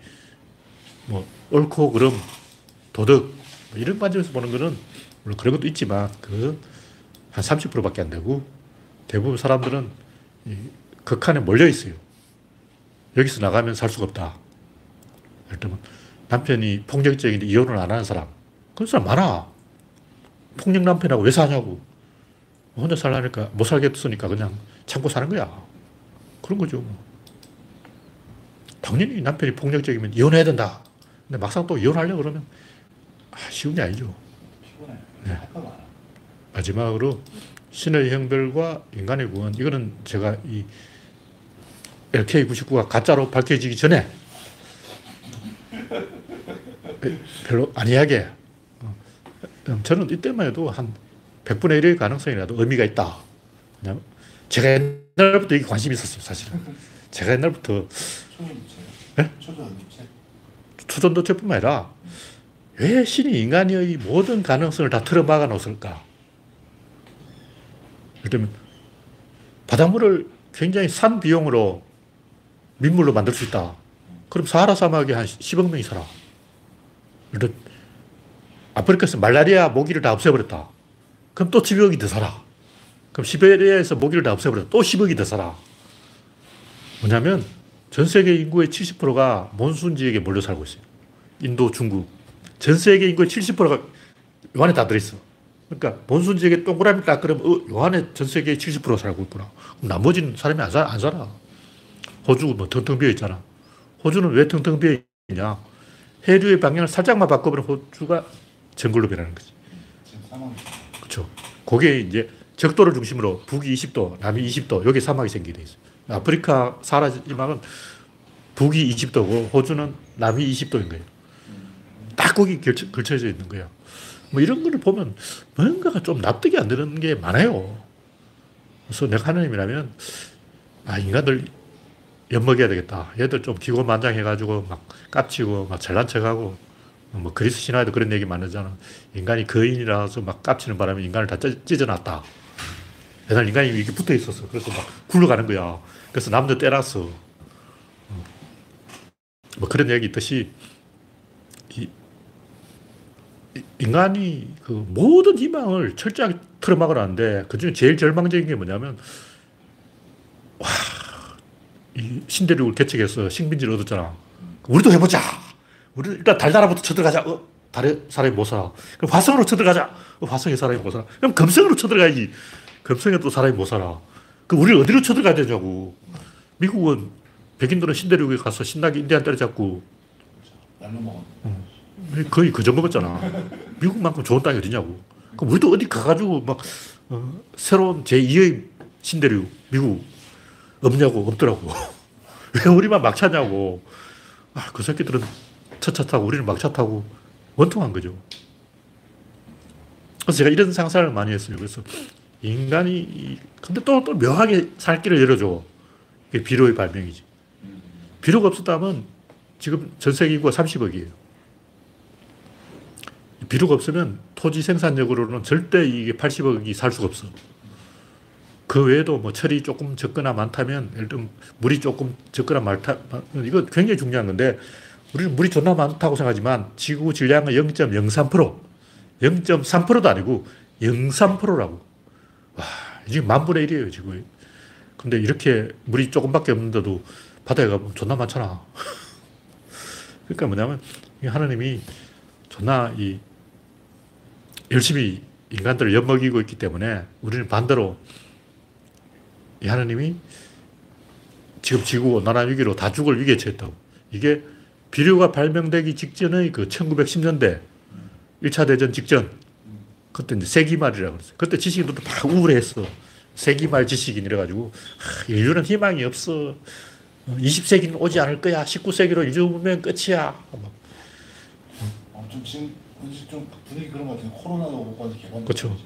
뭐 옳고 그름 도덕 뭐 이런 관점에서 보는 거는 물론 그런 것도 있지만 그한 30%밖에 안 되고 대부분 사람들은 이 극한에 몰려 있어요. 여기서 나가면 살 수가 없다. 예를 남편이 폭력적인데 이혼을 안 하는 사람 그런 사람 많아. 폭력 남편하고 왜 사냐고. 혼자 살라니까 못 살겠으니까 그냥 참고 사는 거야. 그런 거죠. 당연히 남편이 폭력적이면 이혼해야 된다. 근데 막상 또 이혼하려고 그러면 아, 쉬운 게 아니죠. 네. 마지막으로 신의 형별과 인간의 구원. 이거는 제가 이 LK99가 가짜로 밝혀지기 전에 별로 아니하게 어, 저는 이때만 해도 한 100분의 1의 가능성이라도 의미가 있다. 왜냐면 제가 옛날부터 이게 관심이 있었어요, 사실은. 제가 옛날부터 초전도체. 네? 초전도체. 초전도체뿐만 아니라 왜 신이 인간의 모든 가능성을 다 틀어막아 놓을까? 예를 들면 바닷물을 굉장히 싼 비용으로 민물로 만들 수 있다. 그럼 사하라 사막에 한 10억 명이 살아. 들어 아프리카에서 말라리아 모기를 다 없애버렸다. 그럼 또 10억이 더 살아. 그럼 시베리아에서 모기를 다 없애버렸다. 또 10억이 더 살아. 뭐냐면 전 세계 인구의 70%가 몬순 지역에 몰려 살고 있어요. 인도, 중국. 전 세계 인구의 70%가 요 안에 다 들어있어. 그러니까 몬순 지역에 동그라미 딱 그러면 어, 요 안에 전 세계의 70% 살고 있구나. 그럼 나머지는 사람이 안 살아. 안 살아. 호주 뭐 텅텅 비어 있잖아. 호주는 왜 텅텅 비어 있냐? 해류의 방향을 살짝만 바꿔버리면 호주가 정글로 변하는 거지. 그렇죠. 그게 이제 적도를 중심으로 북이 20도, 남이 20도, 여기 사막이 생기게 돼 있어요. 아프리카 사하라 지막은 북이 20도고 호주는 남이 20도인 거예요. 딱 거기 걸쳐, 걸쳐져 있는 거예요. 뭐 이런 거를 보면 뭔가가 좀 납득이 안 되는 게 많아요. 그래서 내가 하나님이라면 아 인간들 엿먹여야 되겠다. 얘들 좀 기고만장해가지고 막 깝치고 막 잘난 척하고 뭐 그리스 신화에도 그런 얘기 많으잖아. 인간이 거인이라서 막 깝치는 바람에 인간을 다 찢- 찢어놨다. 옛날 인간이 이렇게 붙어 있었어. 그래서 막 굴러가는 거야. 그래서 남도 때렸어. 어. 뭐 그런 얘기 있듯이 이, 이- 인간이 그 모든 희망을 철저하게 틀어막으라는데 그 중에 제일 절망적인 게 뭐냐면 와, 이 신대륙을 개척해서 식민지를 얻었잖아. 우리도 해보자. 우리 일단 달나라부터 쳐들어가자. 어, 달에 사람이 못 살아. 그럼 화성으로 쳐들어가자. 어, 화성에 사람이 못 살아. 그럼 금성으로 쳐들어가야지. 금성에 또 사람이 못 살아. 그럼 우리 어디로 쳐들어가야 되냐고. 미국은 백인들은 신대륙에 가서 신나게 인디안 때려잡고 날로 먹었. 거의 그저 먹었잖아. 미국만큼 좋은 땅이 어디냐고. 그럼 우리도 어디 가가지고 막 어, 새로운 제2의 신대륙 미국 없냐고 없더라고. [LAUGHS] 왜 우리만 막차냐고. 아, 그 새끼들은 첫차 타고 우리는 막차 타고 원통한 거죠. 그래서 제가 이런 상상을 많이 했어요. 그래서 인간이 이- 근데 또, 또 묘하게 살 길을 열어줘. 이게 비료의 발명이지. 비료가 없었다면 지금 전 세계 인구가 30억이에요. 비료가 없으면 토지 생산력으로는 절대 이게 80억이 살 수가 없어. 그 외에도 뭐 철이 조금 적거나 많다면, 예를 들면 물이 조금 적거나 많다, 이거 굉장히 중요한 건데, 우리는 물이 존나 많다고 생각하지만 지구 질량은 0.03%, 0.3%도 아니고 0.3%라고. 와, 이게 만분의 1이에요, 지구에. 근데 이렇게 물이 조금밖에 없는데도 바다에 가면 존나 많잖아. [LAUGHS] 그러니까 뭐냐면, 이 하나님이 존나 이 열심히 인간들을 엿먹이고 있기 때문에 우리는 반대로 이 하나님이 지금 지구 온난화 위기로 다 죽을 위기에 처했다고. 이게 비료가 발명되기 직전의 그 1910년대 1차 대전 직전 그때 이제 세기말이라고 그랬어요. 그때 지식인들도 막 우울했어. 세기말 지식인 이래가지고 아, 인류는 희망이 없어. 20세기는 오지 않을 거야. 19세기로 인류 문명 끝이야. 막좀 분위기 그런 것 같아요. 코로나도 오고 개방. 그렇죠.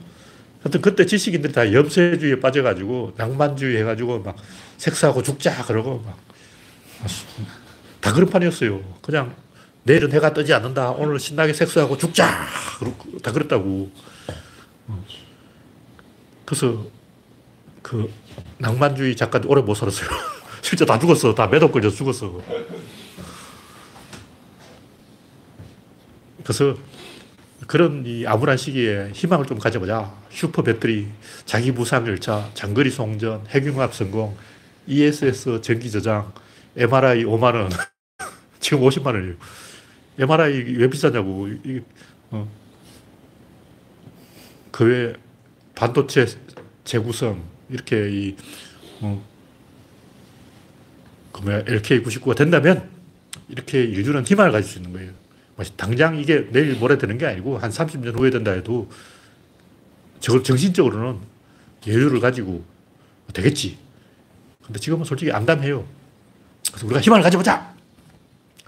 하여튼 그때 지식인들이 다 염세주의에 빠져가지고 낭만주의 해가지고 막 색사하고 죽자 그러고 막 다 그런 판이었어요. 그냥 내일은 해가 뜨지 않는다. 오늘 신나게 색사하고 죽자. 다 그랬다고. 어. 그래서 그 낭만주의 작가들 오래 못 살았어요. [LAUGHS] 실제 다 죽었어. 다 매독 걸려서 죽었어. 그래서 그런 이 암울한 시기에 희망을 좀 가져보자. 슈퍼 배터리, 자기 부상 열차, 장거리 송전, 핵융합 성공, ESS 전기 저장, MRI 5만 원. [LAUGHS] 지금 50만 원이에요. MRI 왜 비싸냐고. 이, 어. 그 외에 반도체 재구성, 이렇게 이, 어, 그 뭐야, LK99가 된다면 이렇게 인류는 희망을 가질 수 있는 거예요. 뭐 당장 이게 내일 모레 되는 게 아니고 한 30년 후에 된다 해도 저걸 정신적으로는 여유를 가지고 되겠지. 근데 지금은 솔직히 암담해요. 그래서 우리가 희망을 가져보자!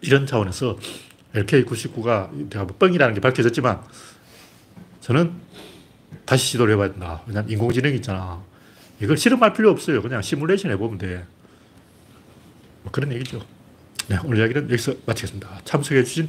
이런 차원에서 LK99가 내가 뭐 뻥이라는 게 밝혀졌지만 저는 다시 시도를 해봐야 된다. 왜냐면 인공지능이 있잖아. 이걸 실험할 필요 없어요. 그냥 시뮬레이션 해보면 돼. 뭐 그런 얘기죠. 네, 오늘 이야기는 여기서 마치겠습니다. 참석해주신